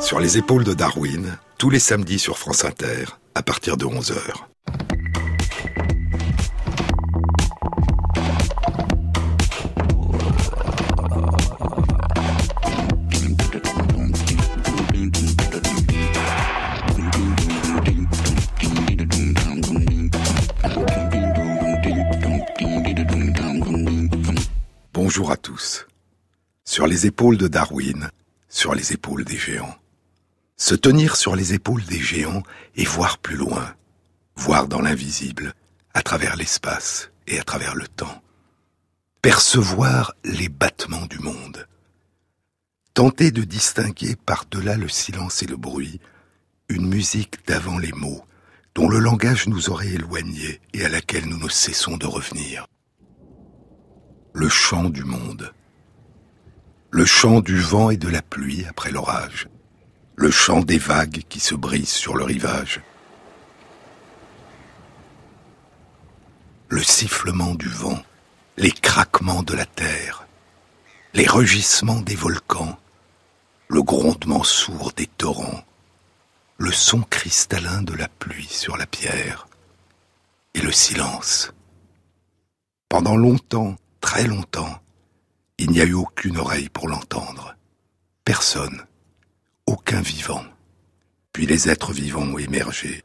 Sur les épaules de Darwin, tous les samedis sur France Inter, à partir de 11h. Bonjour à tous. Sur les épaules de Darwin, sur les épaules des géants. Se tenir sur les épaules des géants et voir plus loin, voir dans l'invisible, à travers l'espace et à travers le temps. Percevoir les battements du monde. Tenter de distinguer par-delà le silence et le bruit une musique d'avant les mots, dont le langage nous aurait éloignés et à laquelle nous ne cessons de revenir. Le chant du monde. Le chant du vent et de la pluie après l'orage le chant des vagues qui se brisent sur le rivage. Le sifflement du vent, les craquements de la terre, les rugissements des volcans, le grondement sourd des torrents, le son cristallin de la pluie sur la pierre, et le silence. Pendant longtemps, très longtemps, il n'y a eu aucune oreille pour l'entendre. Personne aucun vivant. Puis les êtres vivants ont émergé,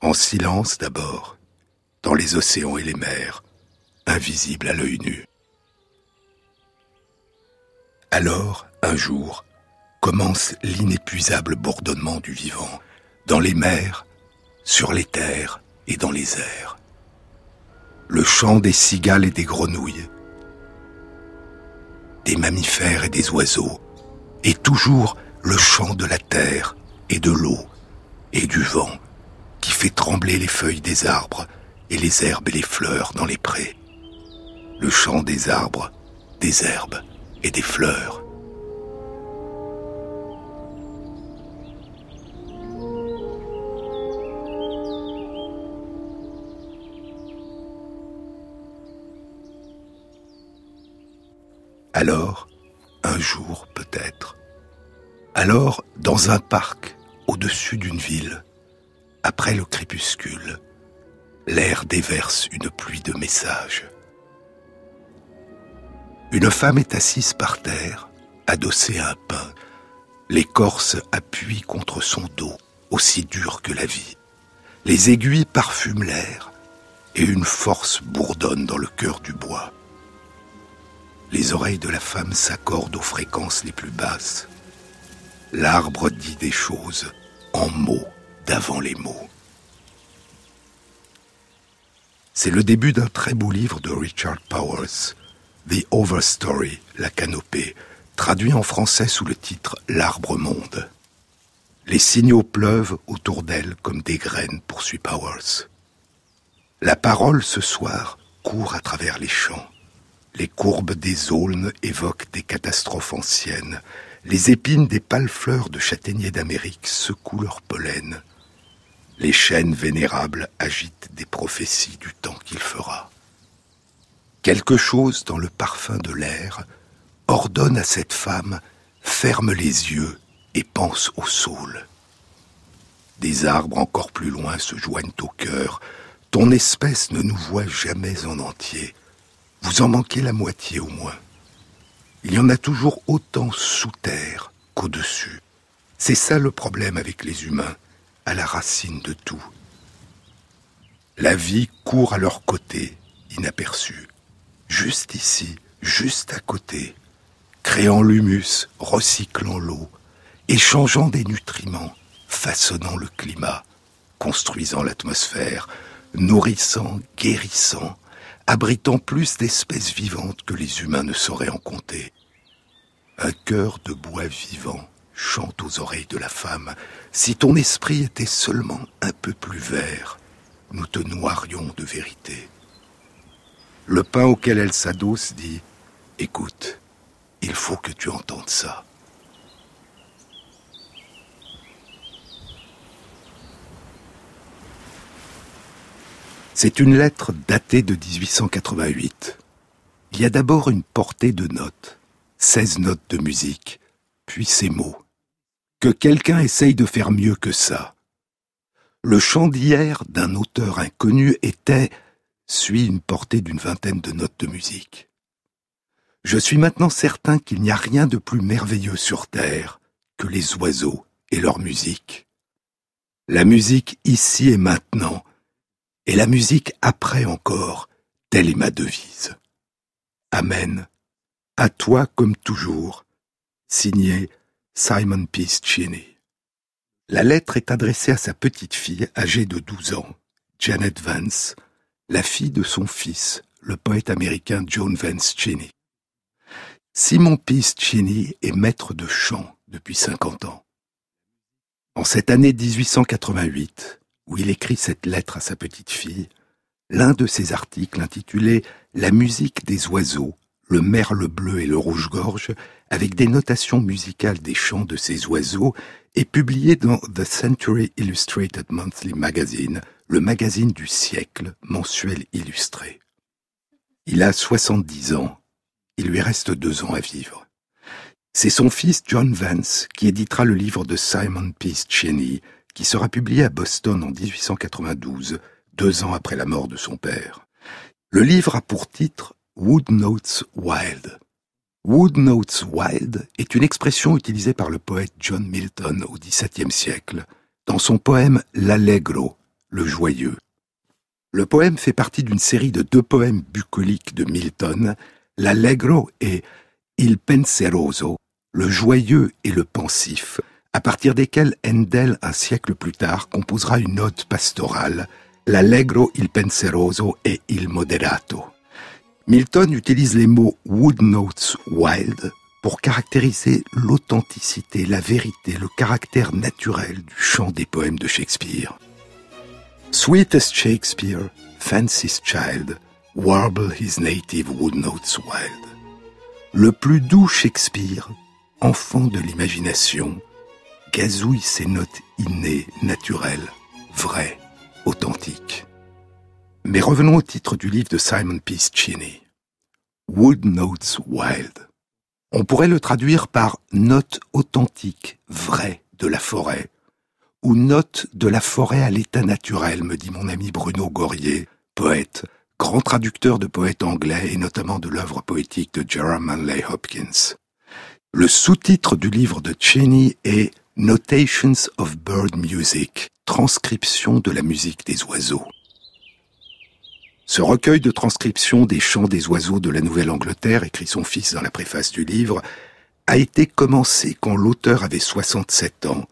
en silence d'abord, dans les océans et les mers, invisibles à l'œil nu. Alors, un jour, commence l'inépuisable bourdonnement du vivant, dans les mers, sur les terres et dans les airs. Le chant des cigales et des grenouilles, des mammifères et des oiseaux, et toujours le chant de la terre et de l'eau et du vent qui fait trembler les feuilles des arbres et les herbes et les fleurs dans les prés. Le chant des arbres, des herbes et des fleurs. Alors, un jour peut-être, alors, dans un parc, au-dessus d'une ville, après le crépuscule, l'air déverse une pluie de messages. Une femme est assise par terre, adossée à un pain. L'écorce appuie contre son dos, aussi dur que la vie. Les aiguilles parfument l'air, et une force bourdonne dans le cœur du bois. Les oreilles de la femme s'accordent aux fréquences les plus basses l'arbre dit des choses en mots d'avant les mots. C'est le début d'un très beau livre de Richard Powers, The Overstory, la canopée, traduit en français sous le titre L'arbre monde. Les signaux pleuvent autour d'elle comme des graines, poursuit Powers. La parole ce soir court à travers les champs. Les courbes des aulnes évoquent des catastrophes anciennes, les épines des pâles fleurs de châtaignier d'Amérique secouent leur pollen. Les chênes vénérables agitent des prophéties du temps qu'il fera. Quelque chose dans le parfum de l'air ordonne à cette femme ferme les yeux et pense au saule. Des arbres encore plus loin se joignent au cœur. Ton espèce ne nous voit jamais en entier. Vous en manquez la moitié au moins. Il y en a toujours autant sous terre qu'au-dessus. C'est ça le problème avec les humains, à la racine de tout. La vie court à leur côté, inaperçue. Juste ici, juste à côté, créant l'humus, recyclant l'eau, échangeant des nutriments, façonnant le climat, construisant l'atmosphère, nourrissant, guérissant, abritant plus d'espèces vivantes que les humains ne sauraient en compter. Un cœur de bois vivant chante aux oreilles de la femme. Si ton esprit était seulement un peu plus vert, nous te noierions de vérité. Le pain auquel elle s'adosse dit Écoute, il faut que tu entendes ça. C'est une lettre datée de 1888. Il y a d'abord une portée de notes, 16 notes de musique, puis ces mots. Que quelqu'un essaye de faire mieux que ça. Le chant d'hier d'un auteur inconnu était suit une portée d'une vingtaine de notes de musique. Je suis maintenant certain qu'il n'y a rien de plus merveilleux sur Terre que les oiseaux et leur musique. La musique ici et maintenant, et la musique après encore, telle est ma devise. Amen. À toi comme toujours. Signé Simon Peace Cheney. La lettre est adressée à sa petite fille âgée de 12 ans, Janet Vance, la fille de son fils, le poète américain John Vance Cheney. Simon Peace Cheney est maître de chant depuis 50 ans. En cette année 1888, où il écrit cette lettre à sa petite fille, l'un de ses articles intitulé La musique des oiseaux, le merle bleu et le rouge-gorge, avec des notations musicales des chants de ces oiseaux, est publié dans The Century Illustrated Monthly Magazine, le magazine du siècle mensuel illustré. Il a 70 ans. Il lui reste deux ans à vivre. C'est son fils John Vance qui éditera le livre de Simon Peace Cheney, qui sera publié à Boston en 1892, deux ans après la mort de son père. Le livre a pour titre Wood Notes Wild. Wood Notes Wild est une expression utilisée par le poète John Milton au XVIIe siècle dans son poème L'Allegro, le joyeux. Le poème fait partie d'une série de deux poèmes bucoliques de Milton, l'Allegro et Il Penseroso, le joyeux et le pensif, à partir desquels Handel, un siècle plus tard, composera une note pastorale, l'Allegro, il Penseroso et il Moderato. Milton utilise les mots wood notes wild pour caractériser l'authenticité, la vérité, le caractère naturel du chant des poèmes de Shakespeare. Sweetest Shakespeare, fanciest child, warble his native wood notes wild. Le plus doux Shakespeare, enfant de l'imagination, gazouille ses notes innées, naturelles, vraies, authentiques. Mais revenons au titre du livre de Simon Peace Cheney. Wood Notes Wild. On pourrait le traduire par notes authentiques, vraies de la forêt, ou notes de la forêt à l'état naturel, me dit mon ami Bruno Gorier, poète, grand traducteur de poètes anglais et notamment de l'œuvre poétique de Jerome Manley Hopkins. Le sous-titre du livre de Cheney est Notations of Bird Music, transcription de la musique des oiseaux. Ce recueil de transcription des chants des oiseaux de la Nouvelle-Angleterre, écrit son fils dans la préface du livre, a été commencé quand l'auteur avait 67 ans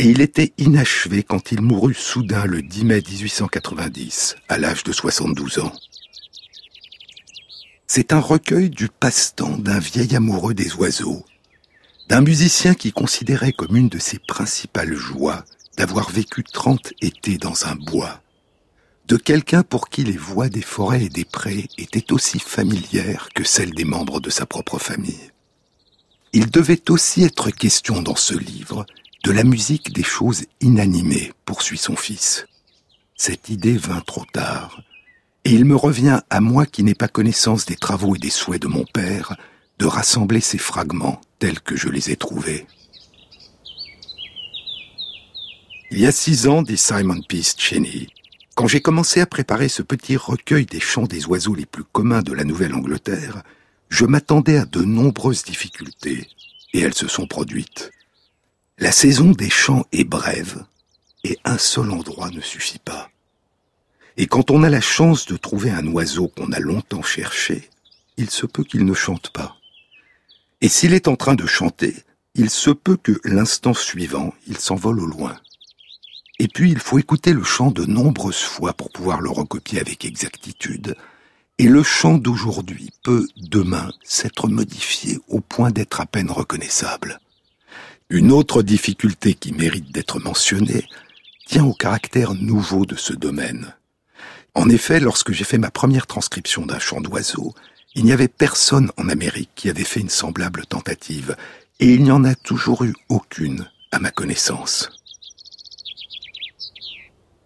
et il était inachevé quand il mourut soudain le 10 mai 1890, à l'âge de 72 ans. C'est un recueil du passe-temps d'un vieil amoureux des oiseaux, d'un musicien qui considérait comme une de ses principales joies d'avoir vécu trente étés dans un bois, de quelqu'un pour qui les voix des forêts et des prés étaient aussi familières que celles des membres de sa propre famille. Il devait aussi être question dans ce livre de la musique des choses inanimées, poursuit son fils. Cette idée vint trop tard, et il me revient à moi qui n'ai pas connaissance des travaux et des souhaits de mon père, de rassembler ces fragments tels que je les ai trouvés. Il y a six ans, dit Simon Peace Cheney, quand j'ai commencé à préparer ce petit recueil des chants des oiseaux les plus communs de la Nouvelle-Angleterre, je m'attendais à de nombreuses difficultés, et elles se sont produites. La saison des chants est brève, et un seul endroit ne suffit pas. Et quand on a la chance de trouver un oiseau qu'on a longtemps cherché, il se peut qu'il ne chante pas. Et s'il est en train de chanter, il se peut que l'instant suivant, il s'envole au loin. Et puis il faut écouter le chant de nombreuses fois pour pouvoir le recopier avec exactitude. Et le chant d'aujourd'hui peut, demain, s'être modifié au point d'être à peine reconnaissable. Une autre difficulté qui mérite d'être mentionnée tient au caractère nouveau de ce domaine. En effet, lorsque j'ai fait ma première transcription d'un chant d'oiseau, il n'y avait personne en Amérique qui avait fait une semblable tentative, et il n'y en a toujours eu aucune à ma connaissance.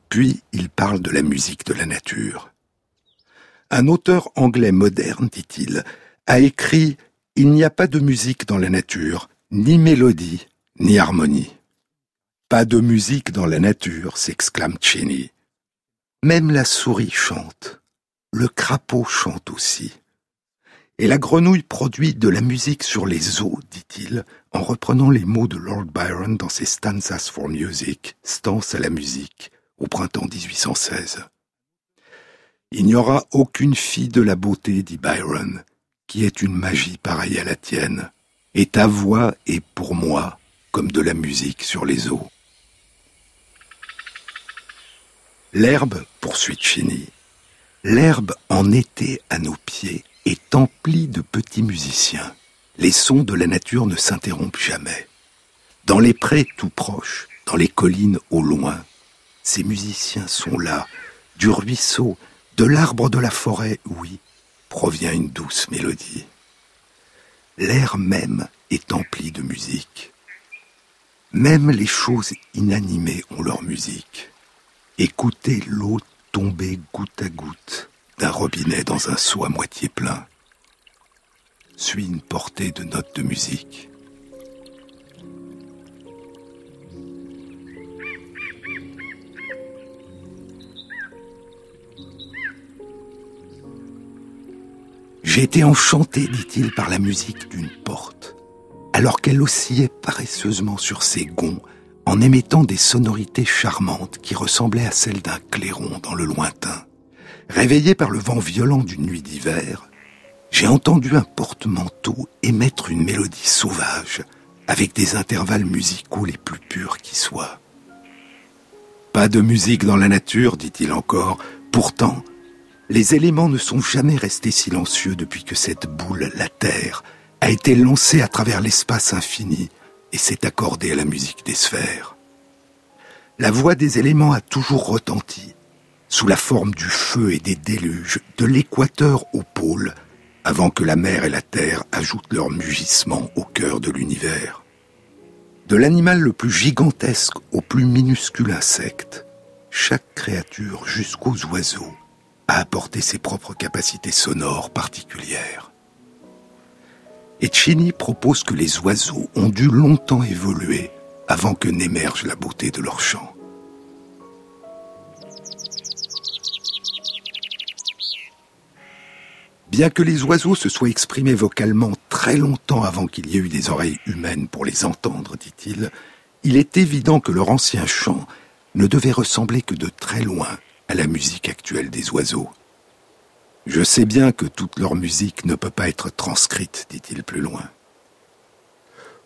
Puis il parle de la musique de la nature. Un auteur anglais moderne, dit-il, a écrit Il n'y a pas de musique dans la nature, ni mélodie, ni harmonie. Pas de musique dans la nature, s'exclame Cheney. Même la souris chante. Le crapaud chante aussi. Et la grenouille produit de la musique sur les eaux, dit-il, en reprenant les mots de Lord Byron dans ses Stanzas for Music, stances à la musique, au printemps 1816. Il n'y aura aucune fille de la beauté, dit Byron, qui ait une magie pareille à la tienne, et ta voix est pour moi comme de la musique sur les eaux. L'herbe, poursuit Chini, l'herbe en été à nos pieds est emplie de petits musiciens. Les sons de la nature ne s'interrompent jamais. Dans les prés tout proches, dans les collines au loin, ces musiciens sont là, du ruisseau, de l'arbre de la forêt, oui, provient une douce mélodie. L'air même est empli de musique. Même les choses inanimées ont leur musique. Écoutez l'eau tomber goutte à goutte d'un robinet dans un seau à moitié plein. Suit une portée de notes de musique. J'ai été enchanté, dit-il, par la musique d'une porte, alors qu'elle oscillait paresseusement sur ses gonds en émettant des sonorités charmantes qui ressemblaient à celles d'un clairon dans le lointain. Réveillé par le vent violent d'une nuit d'hiver, j'ai entendu un porte-manteau émettre une mélodie sauvage, avec des intervalles musicaux les plus purs qui soient. Pas de musique dans la nature, dit-il encore, pourtant, les éléments ne sont jamais restés silencieux depuis que cette boule, la Terre, a été lancée à travers l'espace infini et s'est accordée à la musique des sphères. La voix des éléments a toujours retenti, sous la forme du feu et des déluges, de l'équateur au pôle, avant que la mer et la terre ajoutent leur mugissement au cœur de l'univers. De l'animal le plus gigantesque au plus minuscule insecte, chaque créature jusqu'aux oiseaux a apporté ses propres capacités sonores particulières. Et Chini propose que les oiseaux ont dû longtemps évoluer avant que n'émerge la beauté de leur chant. Bien que les oiseaux se soient exprimés vocalement très longtemps avant qu'il y ait eu des oreilles humaines pour les entendre, dit-il, il est évident que leur ancien chant ne devait ressembler que de très loin à la musique actuelle des oiseaux. Je sais bien que toute leur musique ne peut pas être transcrite, dit-il plus loin.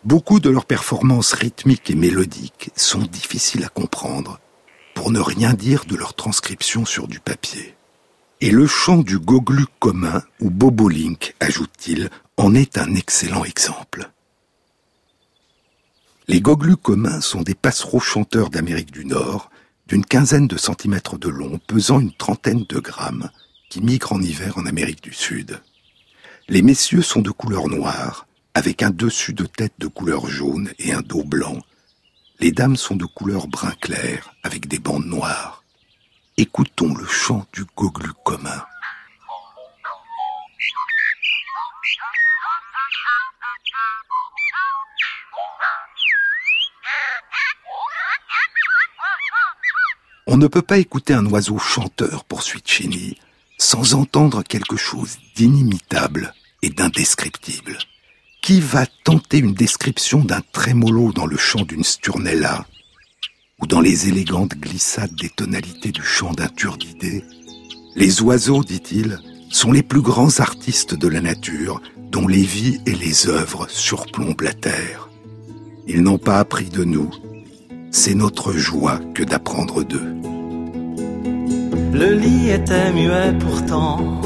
Beaucoup de leurs performances rythmiques et mélodiques sont difficiles à comprendre, pour ne rien dire de leur transcription sur du papier. Et le chant du goglu commun, ou bobolink, ajoute-t-il, en est un excellent exemple. Les goglus communs sont des passereaux chanteurs d'Amérique du Nord, d'une quinzaine de centimètres de long, pesant une trentaine de grammes, qui migrent en hiver en Amérique du Sud. Les messieurs sont de couleur noire, avec un dessus de tête de couleur jaune et un dos blanc. Les dames sont de couleur brun clair, avec des bandes noires. Écoutons le chant du goglu commun. On ne peut pas écouter un oiseau chanteur, poursuit Chini, sans entendre quelque chose d'inimitable et d'indescriptible. Qui va tenter une description d'un trémolo dans le chant d'une sturnella? Dans les élégantes glissades des tonalités du chant d'un turdidé, les oiseaux, dit-il, sont les plus grands artistes de la nature, dont les vies et les œuvres surplombent la terre. Ils n'ont pas appris de nous. C'est notre joie que d'apprendre d'eux. Le lit était muet pourtant,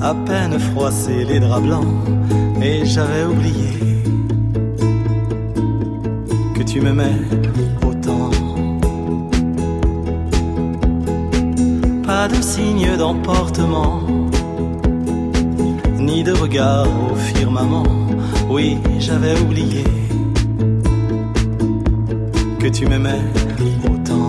à peine froissé les draps blancs, et j'avais oublié tu m'aimais autant. Pas de signe d'emportement, ni de regard au firmament. Oui, j'avais oublié que tu m'aimais autant.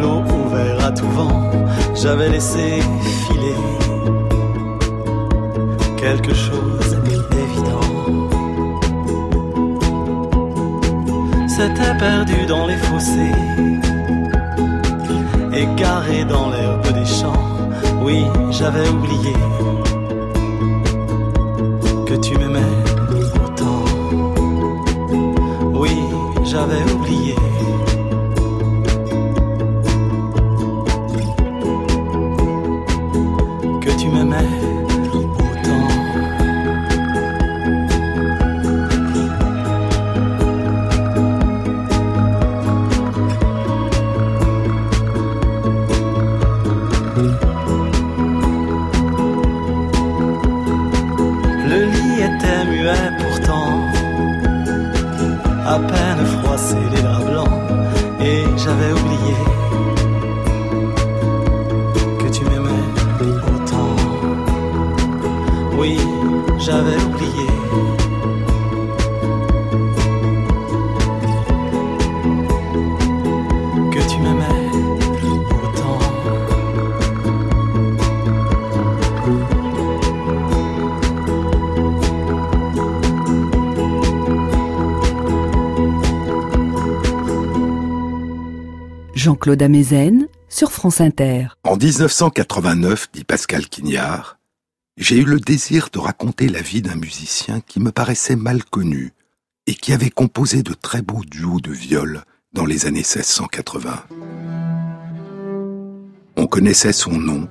L'enclos ouvert à tout vent, j'avais laissé filer quelque chose d'évident. C'était perdu dans les fossés, égaré dans l'herbe des champs. Oui, j'avais oublié que tu m'aimais autant. Oui, j'avais oublié. Amezen sur France Inter. En 1989, dit Pascal Quignard, j'ai eu le désir de raconter la vie d'un musicien qui me paraissait mal connu et qui avait composé de très beaux duos de viol dans les années 1680. On connaissait son nom.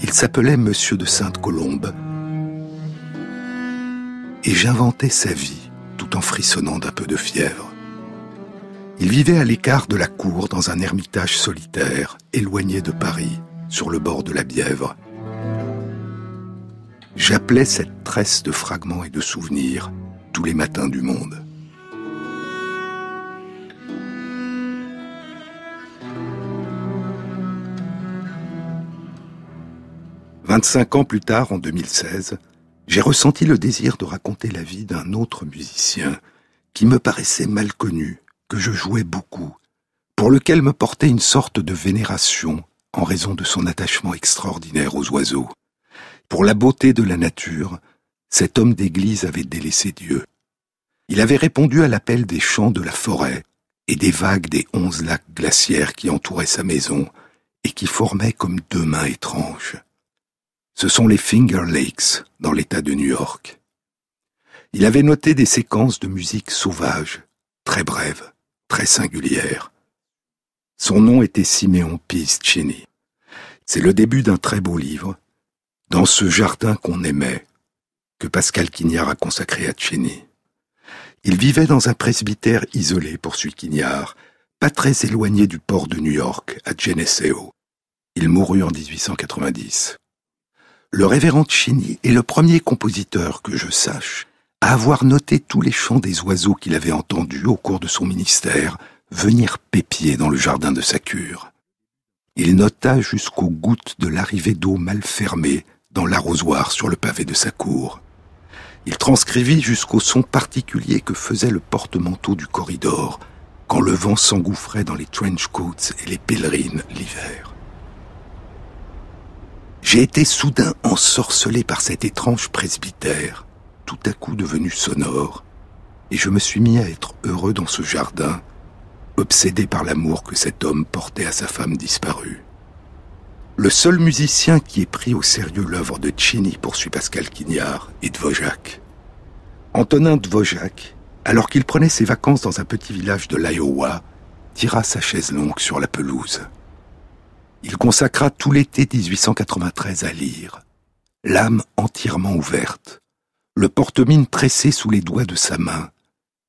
Il s'appelait Monsieur de Sainte-Colombe. Et j'inventais sa vie tout en frissonnant d'un peu de fièvre. Il vivait à l'écart de la cour dans un ermitage solitaire, éloigné de Paris, sur le bord de la Bièvre. J'appelais cette tresse de fragments et de souvenirs tous les matins du monde. Vingt-cinq ans plus tard, en 2016, j'ai ressenti le désir de raconter la vie d'un autre musicien qui me paraissait mal connu, que je jouais beaucoup, pour lequel me portait une sorte de vénération en raison de son attachement extraordinaire aux oiseaux. Pour la beauté de la nature, cet homme d'église avait délaissé Dieu. Il avait répondu à l'appel des chants de la forêt et des vagues des onze lacs glaciaires qui entouraient sa maison et qui formaient comme deux mains étranges. Ce sont les Finger Lakes dans l'État de New York. Il avait noté des séquences de musique sauvage, très brèves, très singulières. Son nom était Simeon Piscini. C'est le début d'un très beau livre, Dans ce jardin qu'on aimait, que Pascal Quignard a consacré à Cheney. Il vivait dans un presbytère isolé, poursuit Quignard, pas très éloigné du port de New York, à Geneseo. Il mourut en 1890. Le révérend Cheney est le premier compositeur que je sache à avoir noté tous les chants des oiseaux qu'il avait entendus au cours de son ministère venir pépier dans le jardin de sa cure. Il nota jusqu'aux gouttes de l'arrivée d'eau mal fermée dans l'arrosoir sur le pavé de sa cour. Il transcrivit jusqu'au son particulier que faisait le porte-manteau du corridor quand le vent s'engouffrait dans les trench coats et les pèlerines l'hiver. J'ai été soudain ensorcelé par cet étrange presbytère, tout à coup devenu sonore, et je me suis mis à être heureux dans ce jardin, obsédé par l'amour que cet homme portait à sa femme disparue. Le seul musicien qui ait pris au sérieux l'œuvre de Chini, poursuit Pascal Quignard, est Dvorak. Antonin Dvorak, alors qu'il prenait ses vacances dans un petit village de l'Iowa, tira sa chaise longue sur la pelouse. Il consacra tout l'été 1893 à lire, l'âme entièrement ouverte, le porte-mine tressé sous les doigts de sa main,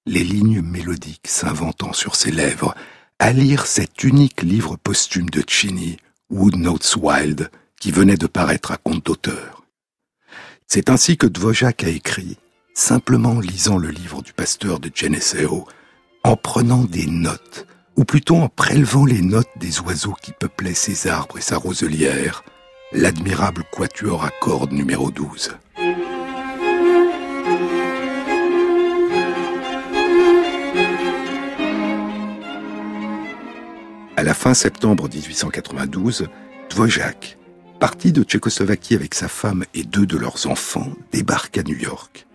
les lignes mélodiques s'inventant sur ses lèvres, à lire cet unique livre posthume de Cheney, Wood Notes Wild, qui venait de paraître à compte d'auteur. C'est ainsi que Dvorak a écrit, simplement en lisant le livre du pasteur de Geneseo, en prenant des notes, ou plutôt en prélevant les notes des oiseaux qui peuplaient ses arbres et sa roselière, l'admirable quatuor à cordes numéro 12. Fin septembre 1892, Dvořák, parti de Tchécoslovaquie avec sa femme et deux de leurs enfants, débarque à New York.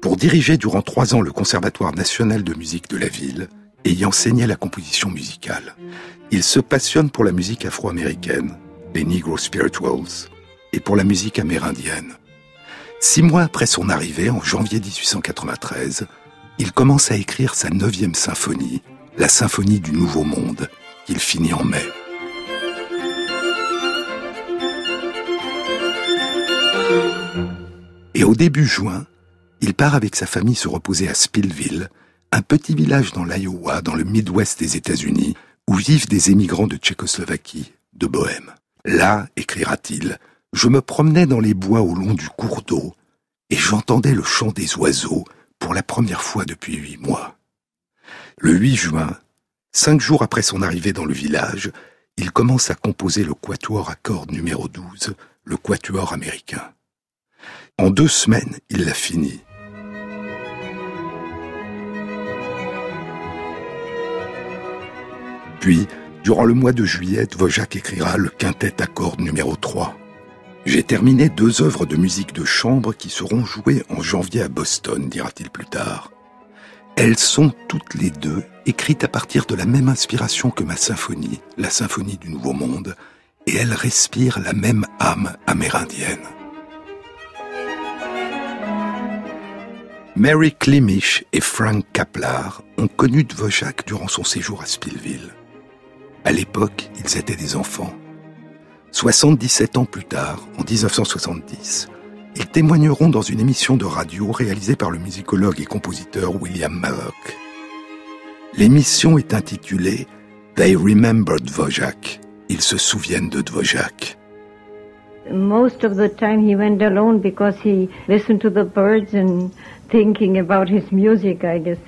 Pour diriger durant trois ans le Conservatoire national de musique de la ville et y enseigner la composition musicale, il se passionne pour la musique afro-américaine, les Negro Spirituals, et pour la musique amérindienne. Six mois après son arrivée, en janvier 1893, il commence à écrire sa neuvième symphonie, la symphonie du Nouveau Monde, qu'il finit en mai. Et au début juin, il part avec sa famille se reposer à Spillville, un petit village dans l'Iowa, dans le Midwest des États-Unis, où vivent des émigrants de Tchécoslovaquie, de Bohème. Là, écrira-t-il, je me promenais dans les bois au long du cours d'eau, et j'entendais le chant des oiseaux pour la première fois depuis huit mois. Le 8 juin, cinq jours après son arrivée dans le village, il commence à composer le quatuor à cordes numéro 12, le quatuor américain. En deux semaines, il l'a fini. Puis, durant le mois de juillet, Dvořák écrira le quintet à cordes numéro 3. J'ai terminé deux œuvres de musique de chambre qui seront jouées en janvier à Boston, dira-t-il plus tard. Elles sont toutes les deux écrites à partir de la même inspiration que ma symphonie, la symphonie du Nouveau Monde, et elles respirent la même âme amérindienne. Mary Klimisch et Frank Kaplar ont connu Dvořák durant son séjour à Spillville. À l'époque, ils étaient des enfants. 77 ans plus tard, en 1970, ils témoigneront dans une émission de radio réalisée par le musicologue et compositeur William Mallock. L'émission est intitulée They Remember Dvořák. Ils se souviennent de Dvořák. Most of the time he went alone because he listened to the birds and thinking about his music, I guess.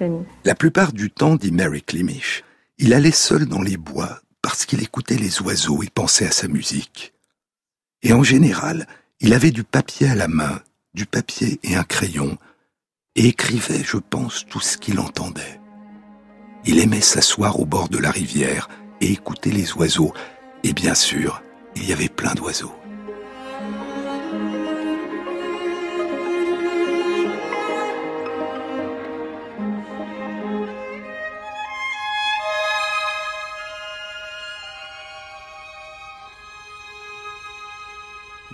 La plupart du temps, dit Mary Klimisch, il allait seul dans les bois parce qu'il écoutait les oiseaux et pensait à sa musique. Et en général, il avait du papier à la main, du papier et un crayon, et écrivait, je pense, tout ce qu'il entendait. Il aimait s'asseoir au bord de la rivière et écouter les oiseaux, et bien sûr, il y avait plein d'oiseaux.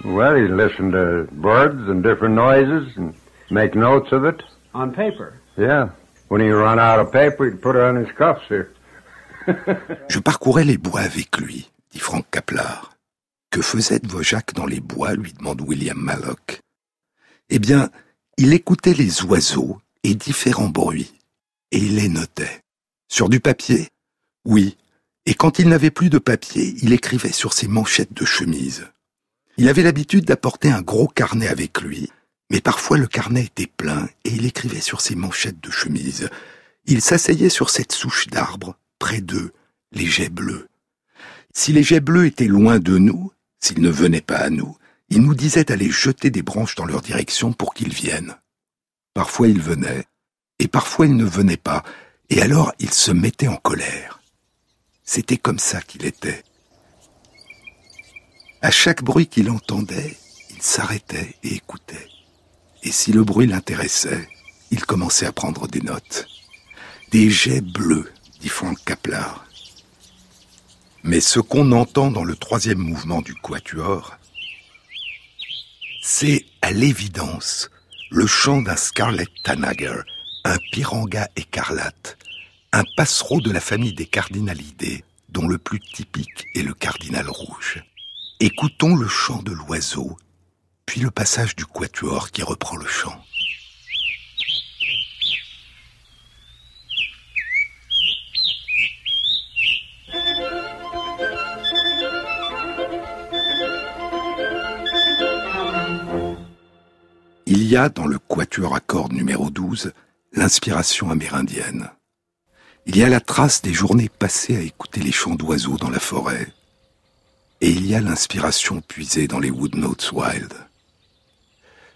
Well, he'd listen to birds and different noises and make notes of it. On paper? Yeah. When he run out of paper, he'd put it on his cuffs here. Je parcourais les bois avec lui, dit Frank Kaplar. Que faisait Dvořák dans les bois lui demande William Mallock. Eh bien, il écoutait les oiseaux et différents bruits, et il les notait. Sur du papier? Oui. Et quand il n'avait plus de papier, il écrivait sur ses manchettes de chemise. Il avait l'habitude d'apporter un gros carnet avec lui, mais parfois le carnet était plein et il écrivait sur ses manchettes de chemise. Il s'asseyait sur cette souche d'arbre, près d'eux, les jets bleus. Si les jets bleus étaient loin de nous, s'ils ne venaient pas à nous, il nous disait d'aller jeter des branches dans leur direction pour qu'ils viennent. Parfois ils venaient, et parfois ils ne venaient pas, et alors il se mettait en colère. C'était comme ça qu'il était. À chaque bruit qu'il entendait, il s'arrêtait et écoutait. Et si le bruit l'intéressait, il commençait à prendre des notes. Des jets bleus, dit Frank Kaplar. Mais ce qu'on entend dans le troisième mouvement du quatuor, c'est à l'évidence le chant d'un Scarlet Tanager, un piranga écarlate, un passereau de la famille des cardinalidés, dont le plus typique est le cardinal rouge. Écoutons le chant de l'oiseau, puis le passage du quatuor qui reprend le chant. Il y a dans le quatuor à cordes numéro 12 l'inspiration amérindienne. Il y a la trace des journées passées à écouter les chants d'oiseaux dans la forêt, et il y a l'inspiration puisée dans les Wood Notes Wild.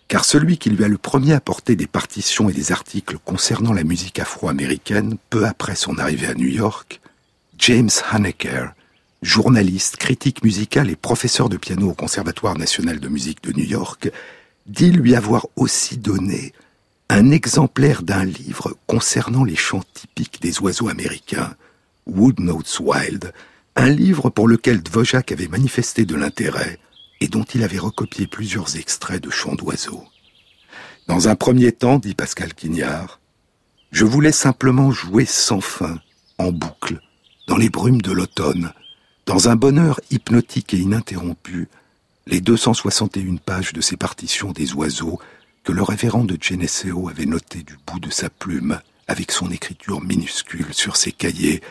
Car celui qui lui a le premier apporté des partitions et des articles concernant la musique afro-américaine peu après son arrivée à New York, James Haneker, journaliste, critique musical et professeur de piano au Conservatoire national de musique de New York, dit lui avoir aussi donné un exemplaire d'un livre concernant les chants typiques des oiseaux américains, Wood Notes Wild, un livre pour lequel Dvorak avait manifesté de l'intérêt et dont il avait recopié plusieurs extraits de chants d'oiseaux. Dans un premier temps, dit Pascal Quignard, je voulais simplement jouer sans fin, en boucle, dans les brumes de l'automne, dans un bonheur hypnotique et ininterrompu, les 261 pages de ces partitions des oiseaux que le révérend de Geneseo avait notées du bout de sa plume, avec son écriture minuscule sur ses cahiers,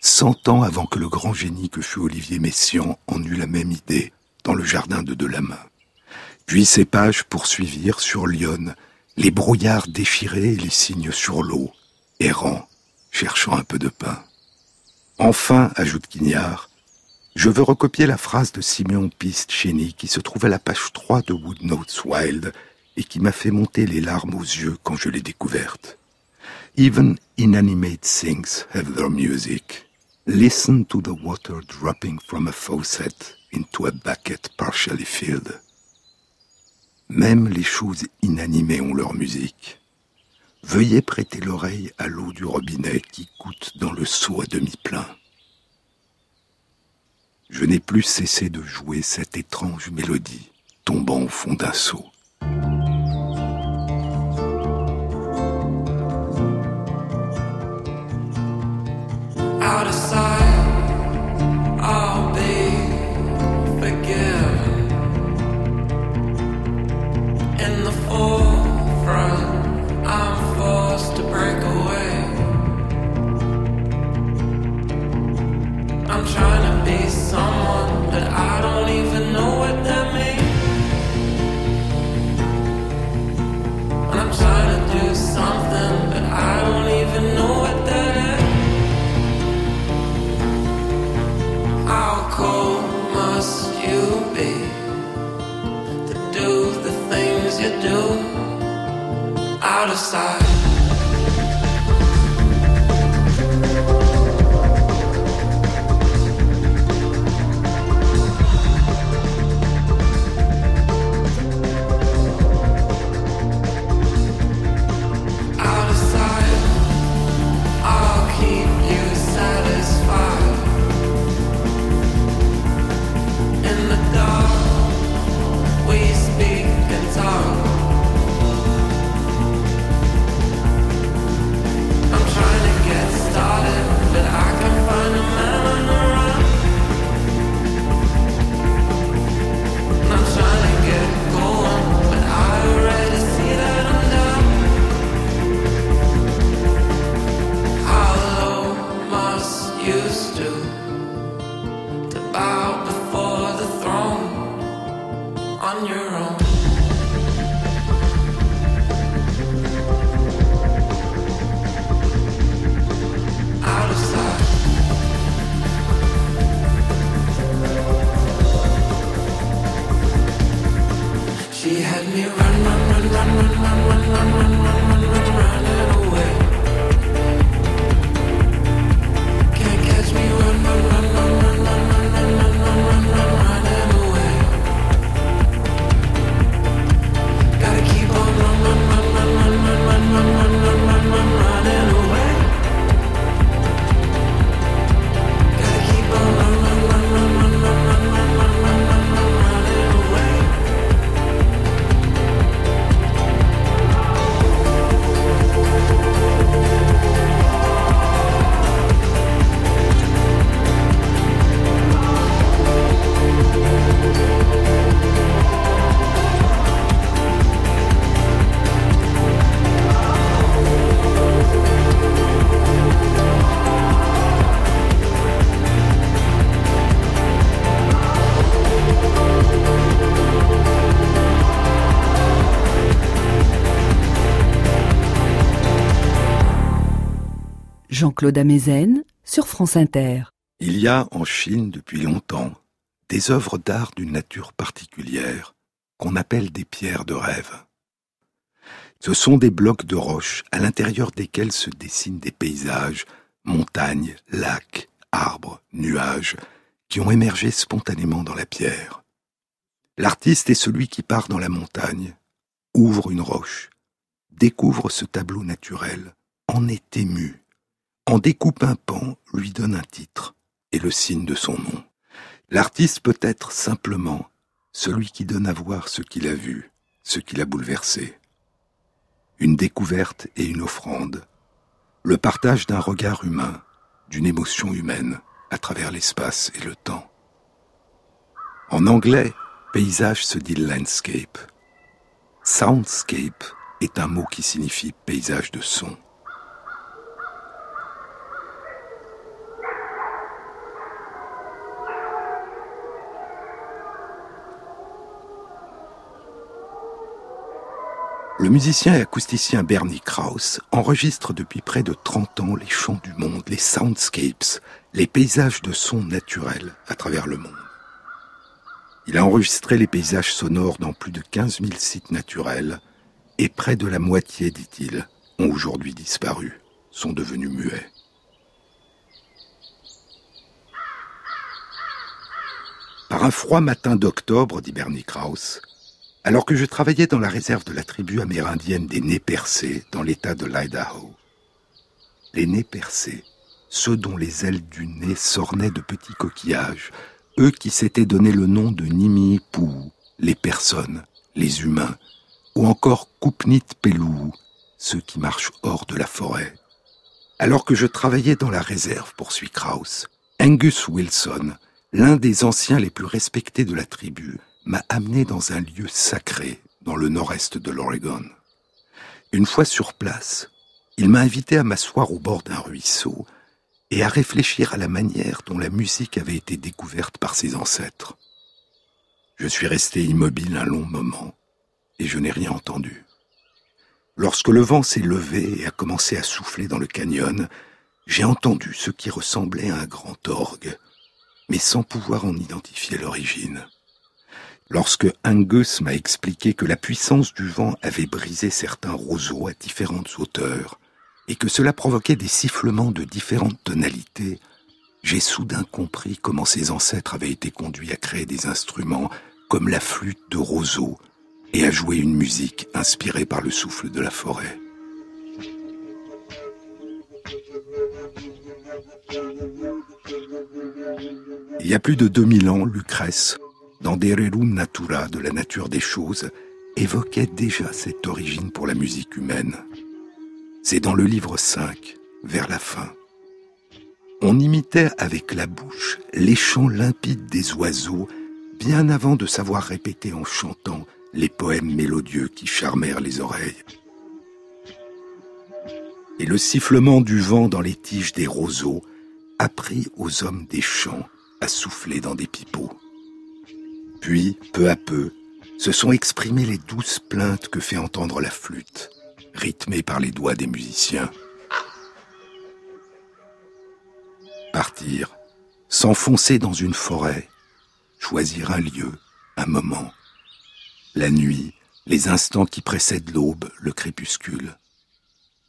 cent ans avant que le grand génie que fut Olivier Messiaen en eût la même idée dans le jardin de Delamain. Puis ces pages poursuivirent sur Lyon les brouillards déchirés et les cygnes sur l'eau, errant, cherchant un peu de pain. Enfin, ajoute Quignard, je veux recopier la phrase de Simeon Piscini qui se trouve à la page 3 de Wood Notes Wild et qui m'a fait monter les larmes aux yeux quand je l'ai découverte. Even inanimate things have their music. Listen to the water dropping from a faucet into a bucket partially filled. Même les choses inanimées ont leur musique. Veuillez prêter l'oreille à l'eau du robinet qui coûte dans le seau à demi plein. Je n'ai plus cessé de jouer cette étrange mélodie tombant au fond d'un seau. out of sight. Jean-Claude Amezen sur France Inter. Il y a en Chine depuis longtemps des œuvres d'art d'une nature particulière qu'on appelle des pierres de rêve. Ce sont des blocs de roche à l'intérieur desquels se dessinent des paysages, montagnes, lacs, arbres, nuages, qui ont émergé spontanément dans la pierre. L'artiste est celui qui part dans la montagne, ouvre une roche, découvre ce tableau naturel, en est ému, en découpe un pan, lui donne un titre et le signe de son nom. L'artiste peut être simplement celui qui donne à voir ce qu'il a vu, ce qu'il a bouleversé. Une découverte et une offrande, le partage d'un regard humain, d'une émotion humaine à travers l'espace et le temps. En anglais, paysage se dit landscape. Soundscape est un mot qui signifie paysage de son. Le musicien et acousticien Bernie Krauss enregistre depuis près de 30 ans les chants du monde, les soundscapes, les paysages de son naturels à travers le monde. Il a enregistré les paysages sonores dans plus de 15 000 sites naturels et près de la moitié, dit-il, ont aujourd'hui disparu, sont devenus muets. Par un froid matin d'octobre, dit Bernie Krauss, alors que je travaillais dans la réserve de la tribu amérindienne des nez percés dans l'état de l'Idaho. Les nez percés, ceux dont les ailes du nez s'ornaient de petits coquillages, eux qui s'étaient donné le nom de Nimi-Pou, les personnes, les humains, ou encore Kupnit Pelou, ceux qui marchent hors de la forêt. Alors que je travaillais dans la réserve, poursuit Krauss, Angus Wilson, l'un des anciens les plus respectés de la tribu, m'a amené dans un lieu sacré dans le nord-est de l'Oregon. Une fois sur place, il m'a invité à m'asseoir au bord d'un ruisseau et à réfléchir à la manière dont la musique avait été découverte par ses ancêtres. Je suis resté immobile un long moment et je n'ai rien entendu. Lorsque le vent s'est levé et a commencé à souffler dans le canyon, j'ai entendu ce qui ressemblait à un grand orgue, mais sans pouvoir en identifier l'origine. Lorsque Angus m'a expliqué que la puissance du vent avait brisé certains roseaux à différentes hauteurs et que cela provoquait des sifflements de différentes tonalités, j'ai soudain compris comment ses ancêtres avaient été conduits à créer des instruments comme la flûte de roseau et à jouer une musique inspirée par le souffle de la forêt. Il y a plus de 2000 ans, Lucrèce, dans des Rerum Natura de la nature des choses, évoquait déjà cette origine pour la musique humaine. C'est dans le livre 5, vers la fin. On imitait avec la bouche les chants limpides des oiseaux bien avant de savoir répéter en chantant les poèmes mélodieux qui charmèrent les oreilles. Et le sifflement du vent dans les tiges des roseaux apprit aux hommes des champs à souffler dans des pipeaux. Puis, peu à peu, se sont exprimées les douces plaintes que fait entendre la flûte, rythmée par les doigts des musiciens. Partir, s'enfoncer dans une forêt, choisir un lieu, un moment, la nuit, les instants qui précèdent l'aube, le crépuscule,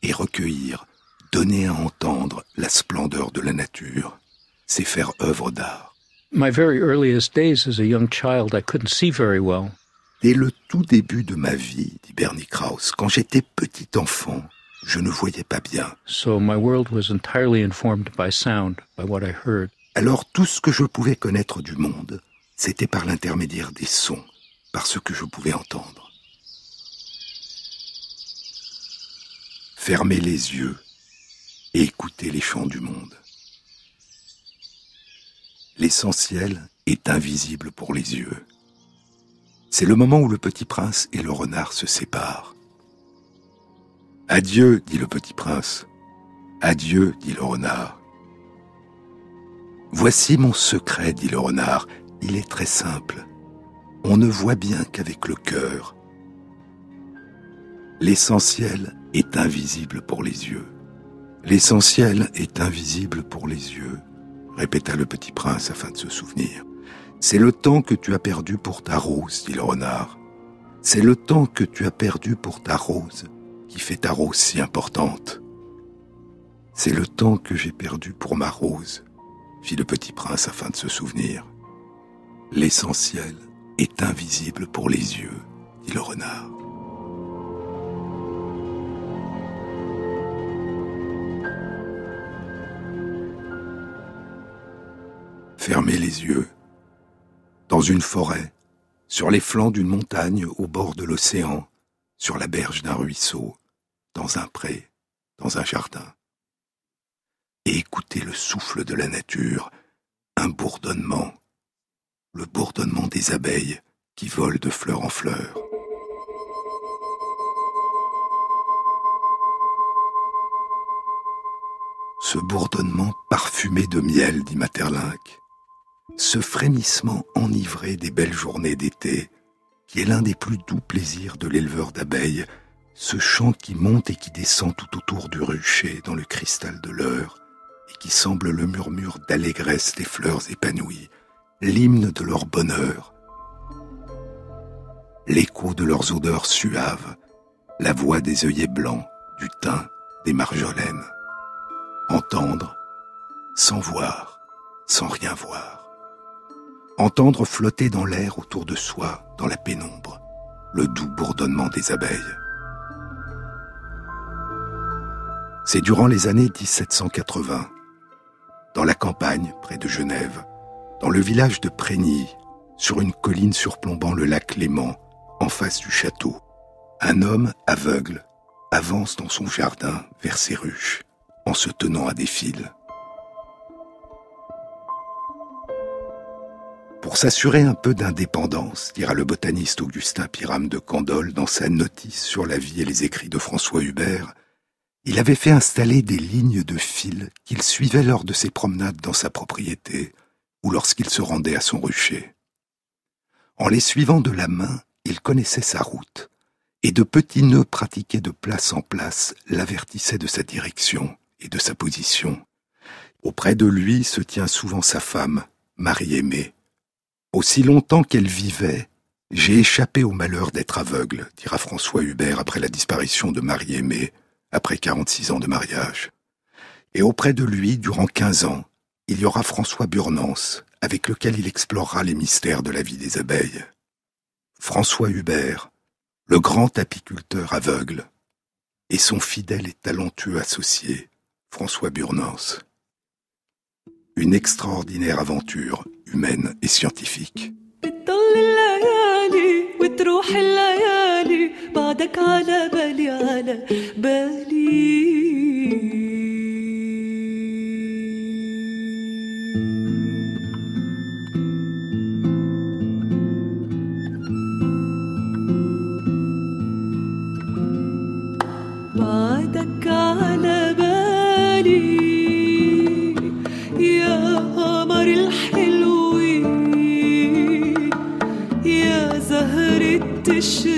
et recueillir, donner à entendre la splendeur de la nature, c'est faire œuvre d'art. My very earliest days as a young child, I couldn't see very well. Dès le tout début de ma vie, dit Bernie Krauss, quand j'étais petit enfant, je ne voyais pas bien. So my world was entirely informed by sound, by what I heard. Alors tout ce que je pouvais connaître du monde, c'était par l'intermédiaire des sons, par ce que je pouvais entendre. Fermer les yeux et écouter les chants du monde l'essentiel est invisible pour les yeux. C'est le moment où le petit prince et le renard se séparent. Adieu, dit le petit prince. Adieu, dit le renard. Voici mon secret, dit le renard. Il est très simple. On ne voit bien qu'avec le cœur. L'essentiel est invisible pour les yeux. L'essentiel est invisible pour les yeux répéta le petit prince afin de se souvenir. C'est le temps que tu as perdu pour ta rose, dit le renard. C'est le temps que tu as perdu pour ta rose qui fait ta rose si importante. C'est le temps que j'ai perdu pour ma rose fit le petit prince afin de se souvenir. L'essentiel est invisible pour les yeux, dit le renard. Fermez les yeux. Dans une forêt, sur les flancs d'une montagne, au bord de l'océan, sur la berge d'un ruisseau, dans un pré, dans un jardin. Et écoutez le souffle de la nature, un bourdonnement, le bourdonnement des abeilles qui volent de fleur en fleur. Ce bourdonnement parfumé de miel, dit Materlinck, ce frémissement enivré des belles journées d'été, qui est l'un des plus doux plaisirs de l'éleveur d'abeilles, ce chant qui monte et qui descend tout autour du rucher dans le cristal de l'heure, et qui semble le murmure d'allégresse des fleurs épanouies, l'hymne de leur bonheur, l'écho de leurs odeurs suaves, la voix des œillets blancs, du thym, des marjolaines. Entendre, sans voir, sans rien voir. Entendre flotter dans l'air autour de soi, dans la pénombre, le doux bourdonnement des abeilles. C'est durant les années 1780, dans la campagne, près de Genève, dans le village de Prégny, sur une colline surplombant le lac Léman, en face du château, un homme aveugle avance dans son jardin vers ses ruches, en se tenant à des fils. Pour s'assurer un peu d'indépendance, dira le botaniste Augustin Pyram de Candolle dans sa notice sur la vie et les écrits de François Hubert, il avait fait installer des lignes de fils qu'il suivait lors de ses promenades dans sa propriété ou lorsqu'il se rendait à son rucher. En les suivant de la main, il connaissait sa route, et de petits nœuds pratiqués de place en place l'avertissaient de sa direction et de sa position. Auprès de lui se tient souvent sa femme, Marie aimée. Aussi longtemps qu'elle vivait, j'ai échappé au malheur d'être aveugle, dira François Hubert après la disparition de Marie aimée, après 46 ans de mariage. Et auprès de lui, durant 15 ans, il y aura François Burnance, avec lequel il explorera les mystères de la vie des abeilles. François Hubert, le grand apiculteur aveugle, et son fidèle et talentueux associé, François Burnance. Une extraordinaire aventure humaine et scientifique. بتضل الليالي وتروح الليالي بعدك على بالي على بالي wish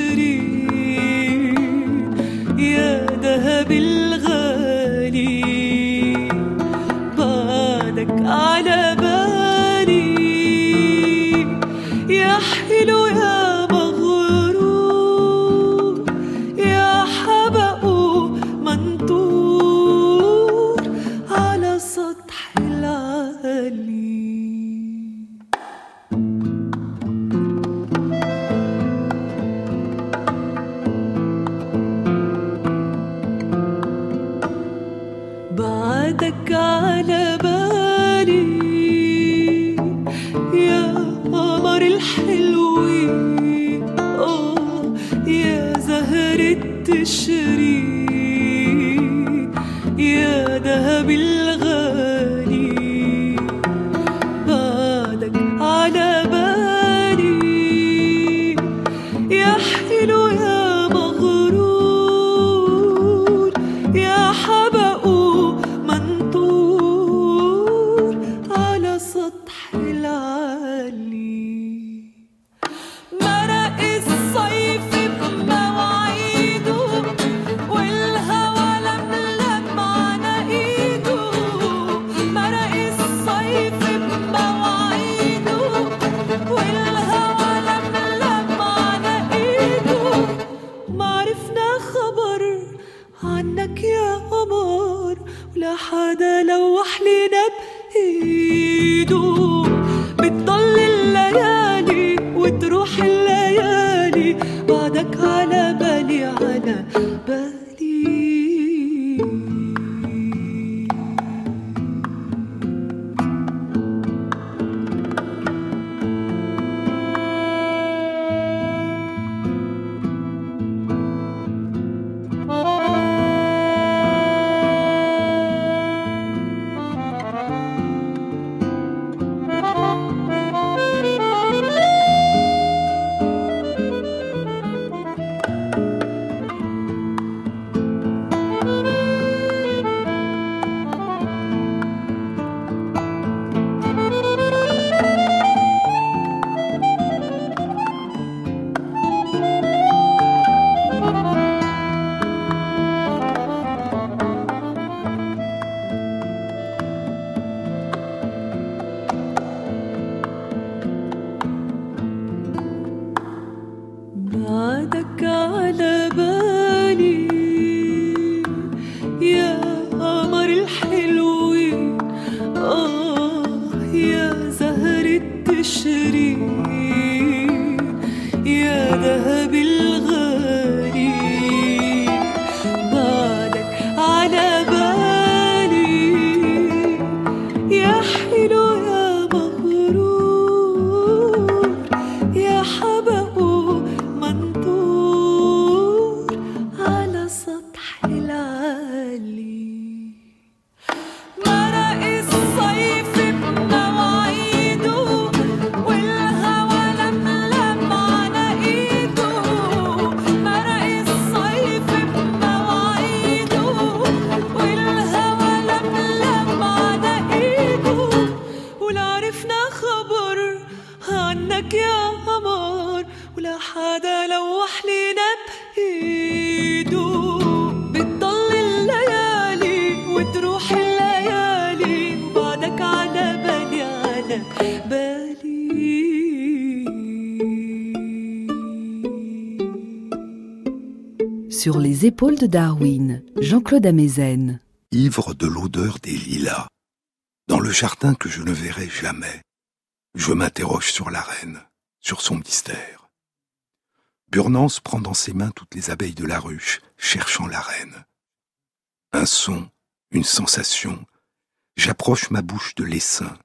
Sur les épaules de Darwin, Jean-Claude Amezen. ivre de l'odeur des lilas, dans le jardin que je ne verrai jamais, je m'interroge sur la reine, sur son mystère. Burnance prend dans ses mains toutes les abeilles de la ruche, cherchant la reine. Un son, une sensation, j'approche ma bouche de l'essaim.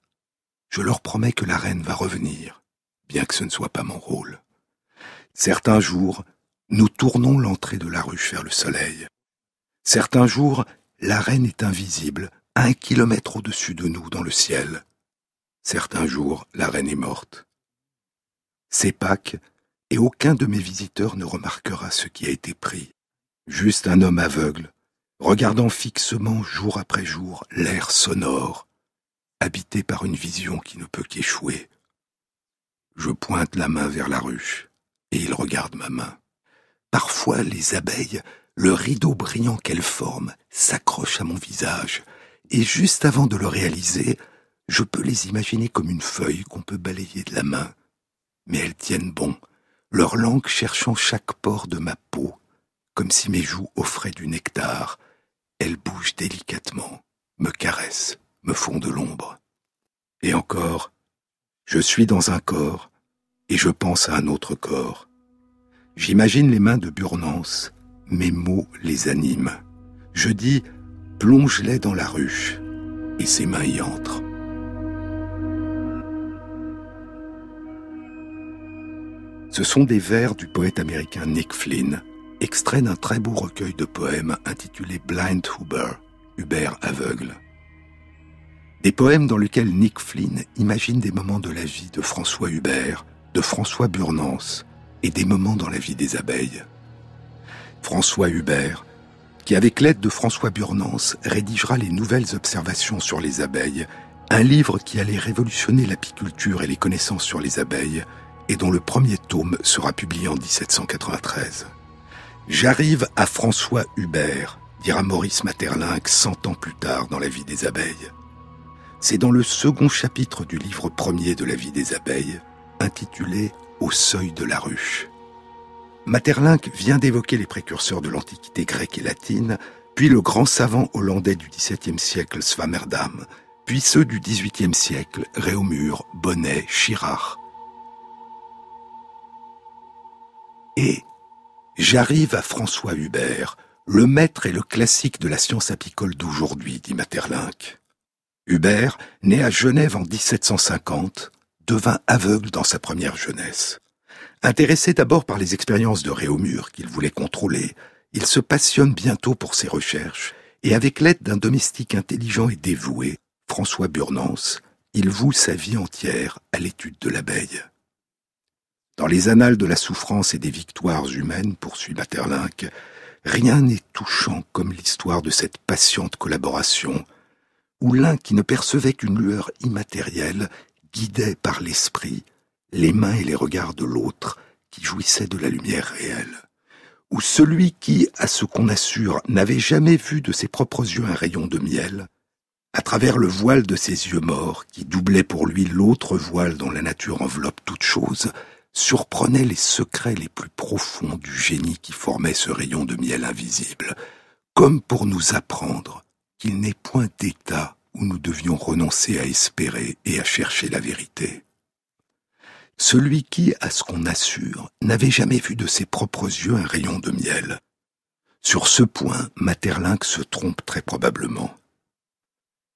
Je leur promets que la reine va revenir, bien que ce ne soit pas mon rôle. Certains jours, nous tournons l'entrée de la ruche vers le soleil. Certains jours, la reine est invisible, un kilomètre au-dessus de nous dans le ciel. Certains jours, la reine est morte. C'est Pâques, et aucun de mes visiteurs ne remarquera ce qui a été pris. Juste un homme aveugle, regardant fixement jour après jour l'air sonore, habité par une vision qui ne peut qu'échouer. Je pointe la main vers la ruche, et il regarde ma main. Parfois les abeilles, le rideau brillant qu'elles forment, s'accrochent à mon visage, et juste avant de le réaliser, je peux les imaginer comme une feuille qu'on peut balayer de la main. Mais elles tiennent bon, leur langue cherchant chaque pore de ma peau, comme si mes joues offraient du nectar. Elles bougent délicatement, me caressent, me font de l'ombre. Et encore, je suis dans un corps, et je pense à un autre corps. J'imagine les mains de Burnance, mes mots les animent. Je dis plonge-les dans la ruche, et ses mains y entrent. Ce sont des vers du poète américain Nick Flynn, extraits d'un très beau recueil de poèmes intitulé Blind Huber, Hubert aveugle. Des poèmes dans lesquels Nick Flynn imagine des moments de la vie de François Hubert, de François Burnance et des moments dans la vie des abeilles. François Hubert, qui avec l'aide de François Burnance rédigera les nouvelles observations sur les abeilles, un livre qui allait révolutionner l'apiculture et les connaissances sur les abeilles, et dont le premier tome sera publié en 1793. J'arrive à François Hubert, dira Maurice Maeterlinck cent ans plus tard dans la vie des abeilles. C'est dans le second chapitre du livre premier de la vie des abeilles, intitulé Au seuil de la ruche. Maeterlinck vient d'évoquer les précurseurs de l'Antiquité grecque et latine, puis le grand savant hollandais du XVIIe siècle Swammerdam, puis ceux du XVIIIe siècle Réaumur, Bonnet, Chirard. Et j'arrive à François Hubert, le maître et le classique de la science apicole d'aujourd'hui, dit Maeterlinck. Hubert, né à Genève en 1750, devint aveugle dans sa première jeunesse. Intéressé d'abord par les expériences de Réaumur qu'il voulait contrôler, il se passionne bientôt pour ses recherches, et avec l'aide d'un domestique intelligent et dévoué, François Burnance, il voue sa vie entière à l'étude de l'abeille. Dans les annales de la souffrance et des victoires humaines, poursuit Maeterlinck, rien n'est touchant comme l'histoire de cette patiente collaboration, où l'un qui ne percevait qu'une lueur immatérielle guidait par l'esprit les mains et les regards de l'autre qui jouissait de la lumière réelle, où celui qui, à ce qu'on assure, n'avait jamais vu de ses propres yeux un rayon de miel, à travers le voile de ses yeux morts, qui doublait pour lui l'autre voile dont la nature enveloppe toute chose, surprenait les secrets les plus profonds du génie qui formait ce rayon de miel invisible, comme pour nous apprendre qu'il n'est point d'état où nous devions renoncer à espérer et à chercher la vérité. Celui qui, à ce qu'on assure, n'avait jamais vu de ses propres yeux un rayon de miel. Sur ce point, Maeterlinck se trompe très probablement.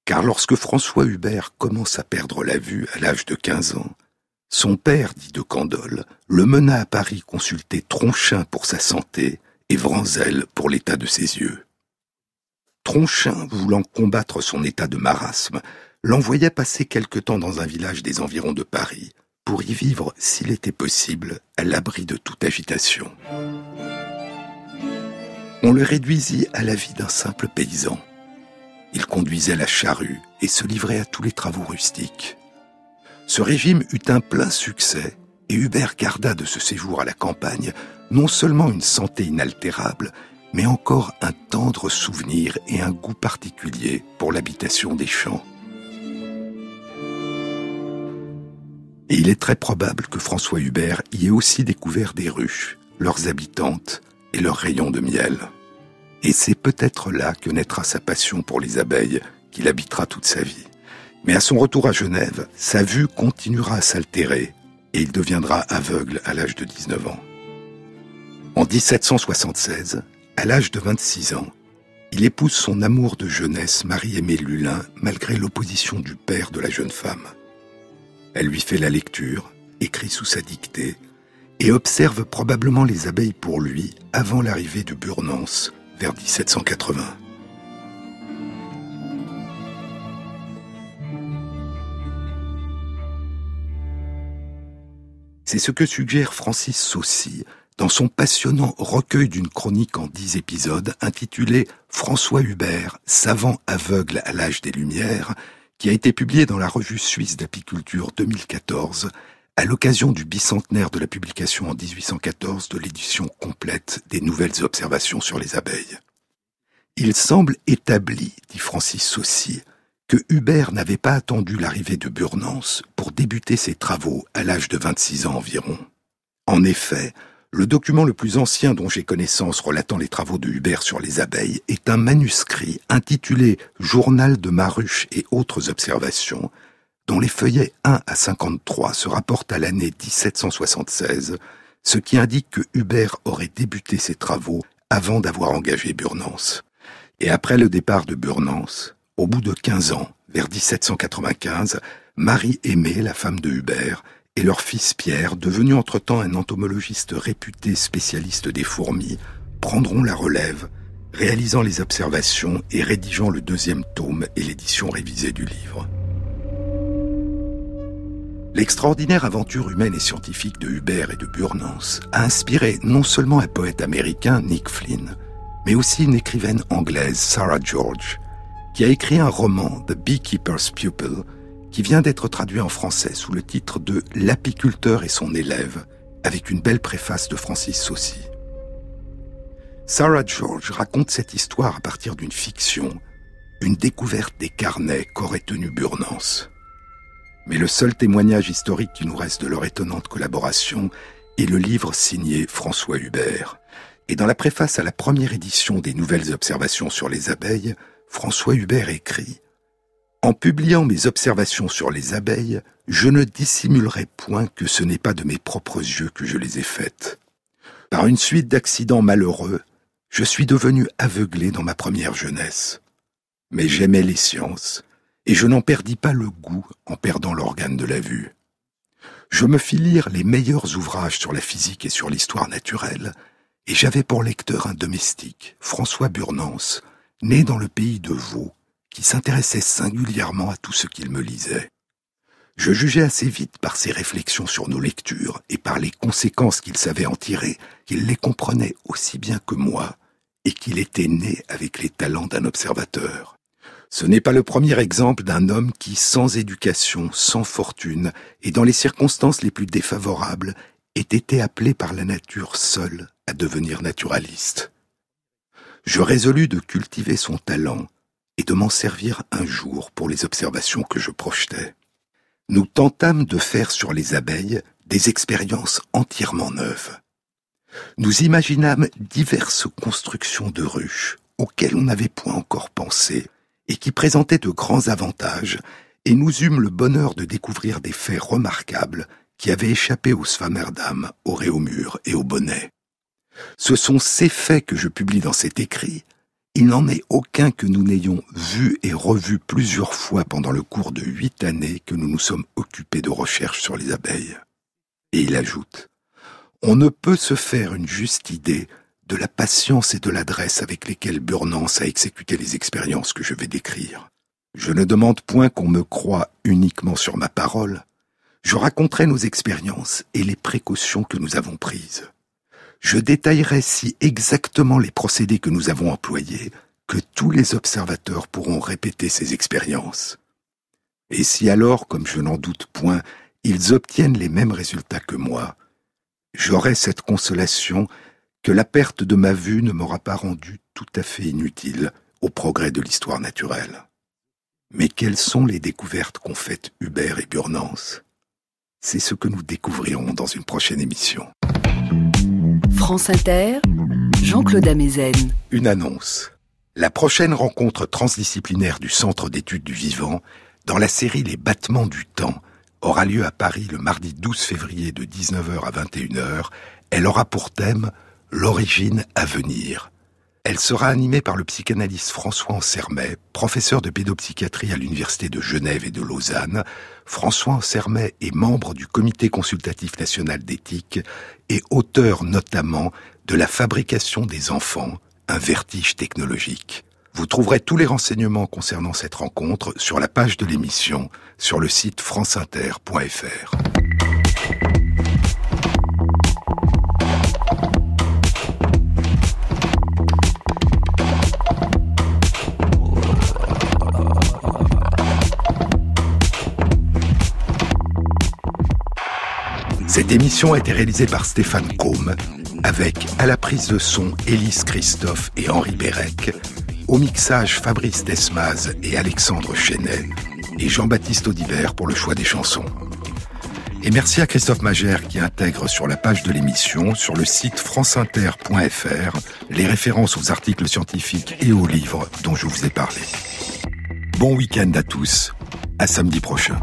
Car lorsque François Hubert commence à perdre la vue à l'âge de 15 ans, son père, dit de Candolle, le mena à Paris consulter Tronchin pour sa santé et Vranzel pour l'état de ses yeux. Tronchin, voulant combattre son état de marasme, l'envoya passer quelque temps dans un village des environs de Paris, pour y vivre, s'il était possible, à l'abri de toute agitation. On le réduisit à la vie d'un simple paysan. Il conduisait la charrue et se livrait à tous les travaux rustiques. Ce régime eut un plein succès et Hubert garda de ce séjour à la campagne non seulement une santé inaltérable, mais encore un tendre souvenir et un goût particulier pour l'habitation des champs. Et il est très probable que François Hubert y ait aussi découvert des ruches, leurs habitantes, et leurs rayons de miel. Et c'est peut-être là que naîtra sa passion pour les abeilles, qu'il habitera toute sa vie. Mais à son retour à Genève, sa vue continuera à s'altérer et il deviendra aveugle à l'âge de 19 ans. En 1776, à l'âge de 26 ans, il épouse son amour de jeunesse, Marie-Aimée Lulin, malgré l'opposition du père de la jeune femme. Elle lui fait la lecture, écrit sous sa dictée, et observe probablement les abeilles pour lui avant l'arrivée de Burnance vers 1780. C'est ce que suggère Francis Saucy dans son passionnant recueil d'une chronique en dix épisodes intitulé François Hubert, savant aveugle à l'âge des Lumières, qui a été publié dans la revue suisse d'apiculture 2014 à l'occasion du bicentenaire de la publication en 1814 de l'édition complète des nouvelles observations sur les abeilles. Il semble établi, dit Francis Saucy, que Hubert n'avait pas attendu l'arrivée de Burnance pour débuter ses travaux à l'âge de 26 ans environ. En effet, le document le plus ancien dont j'ai connaissance relatant les travaux de Hubert sur les abeilles est un manuscrit intitulé Journal de Maruche et autres observations, dont les feuillets 1 à 53 se rapportent à l'année 1776, ce qui indique que Hubert aurait débuté ses travaux avant d'avoir engagé Burnance. Et après le départ de Burnance, au bout de 15 ans, vers 1795, Marie Aimée, la femme de Hubert, et leur fils Pierre, devenu entre-temps un entomologiste réputé spécialiste des fourmis, prendront la relève, réalisant les observations et rédigeant le deuxième tome et l'édition révisée du livre. L'extraordinaire aventure humaine et scientifique de Hubert et de Burnance a inspiré non seulement un poète américain, Nick Flynn, mais aussi une écrivaine anglaise, Sarah George, qui a écrit un roman, The Beekeeper's Pupil, qui vient d'être traduit en français sous le titre de L'apiculteur et son élève, avec une belle préface de Francis Saucy. Sarah George raconte cette histoire à partir d'une fiction, une découverte des carnets qu'aurait tenu Burnance. Mais le seul témoignage historique qui nous reste de leur étonnante collaboration est le livre signé François Hubert. Et dans la préface à la première édition des Nouvelles Observations sur les abeilles, François Hubert écrit En publiant mes observations sur les abeilles, je ne dissimulerai point que ce n'est pas de mes propres yeux que je les ai faites. Par une suite d'accidents malheureux, je suis devenu aveuglé dans ma première jeunesse. Mais j'aimais les sciences, et je n'en perdis pas le goût en perdant l'organe de la vue. Je me fis lire les meilleurs ouvrages sur la physique et sur l'histoire naturelle, et j'avais pour lecteur un domestique, François Burnance, né dans le pays de Vaud, qui s'intéressait singulièrement à tout ce qu'il me lisait. Je jugeais assez vite par ses réflexions sur nos lectures et par les conséquences qu'il savait en tirer, qu'il les comprenait aussi bien que moi, et qu'il était né avec les talents d'un observateur. Ce n'est pas le premier exemple d'un homme qui, sans éducation, sans fortune, et dans les circonstances les plus défavorables, ait été appelé par la nature seule à devenir naturaliste. Je résolus de cultiver son talent et de m'en servir un jour pour les observations que je projetais. Nous tentâmes de faire sur les abeilles des expériences entièrement neuves. Nous imaginâmes diverses constructions de ruches auxquelles on n'avait point encore pensé et qui présentaient de grands avantages, et nous eûmes le bonheur de découvrir des faits remarquables qui avaient échappé aux Swammerdam, au Réaumur et au Bonnet. Ce sont ces faits que je publie dans cet écrit. Il n'en est aucun que nous n'ayons vu et revu plusieurs fois pendant le cours de huit années que nous nous sommes occupés de recherches sur les abeilles. Et il ajoute, On ne peut se faire une juste idée de la patience et de l'adresse avec lesquelles Burnance a exécuté les expériences que je vais décrire. Je ne demande point qu'on me croie uniquement sur ma parole. Je raconterai nos expériences et les précautions que nous avons prises. Je détaillerai si exactement les procédés que nous avons employés que tous les observateurs pourront répéter ces expériences. Et si alors, comme je n'en doute point, ils obtiennent les mêmes résultats que moi, j'aurai cette consolation que la perte de ma vue ne m'aura pas rendu tout à fait inutile au progrès de l'histoire naturelle. Mais quelles sont les découvertes qu'ont faites Hubert et Burnance? C'est ce que nous découvrirons dans une prochaine émission. Jean-Claude Amezen. Une annonce. La prochaine rencontre transdisciplinaire du Centre d'études du vivant, dans la série Les battements du temps, aura lieu à Paris le mardi 12 février de 19h à 21h. Elle aura pour thème L'origine à venir. Elle sera animée par le psychanalyste François Ansermet, professeur de pédopsychiatrie à l'Université de Genève et de Lausanne. François Ansermet est membre du Comité consultatif national d'éthique et auteur notamment de La fabrication des enfants, un vertige technologique. Vous trouverez tous les renseignements concernant cette rencontre sur la page de l'émission sur le site franceinter.fr. Cette émission a été réalisée par Stéphane Combe, avec à la prise de son Élise Christophe et Henri Bérec, au mixage Fabrice Desmaz et Alexandre Chenet, et Jean-Baptiste Audibert pour le choix des chansons. Et merci à Christophe Magère qui intègre sur la page de l'émission, sur le site franceinter.fr, les références aux articles scientifiques et aux livres dont je vous ai parlé. Bon week-end à tous, à samedi prochain.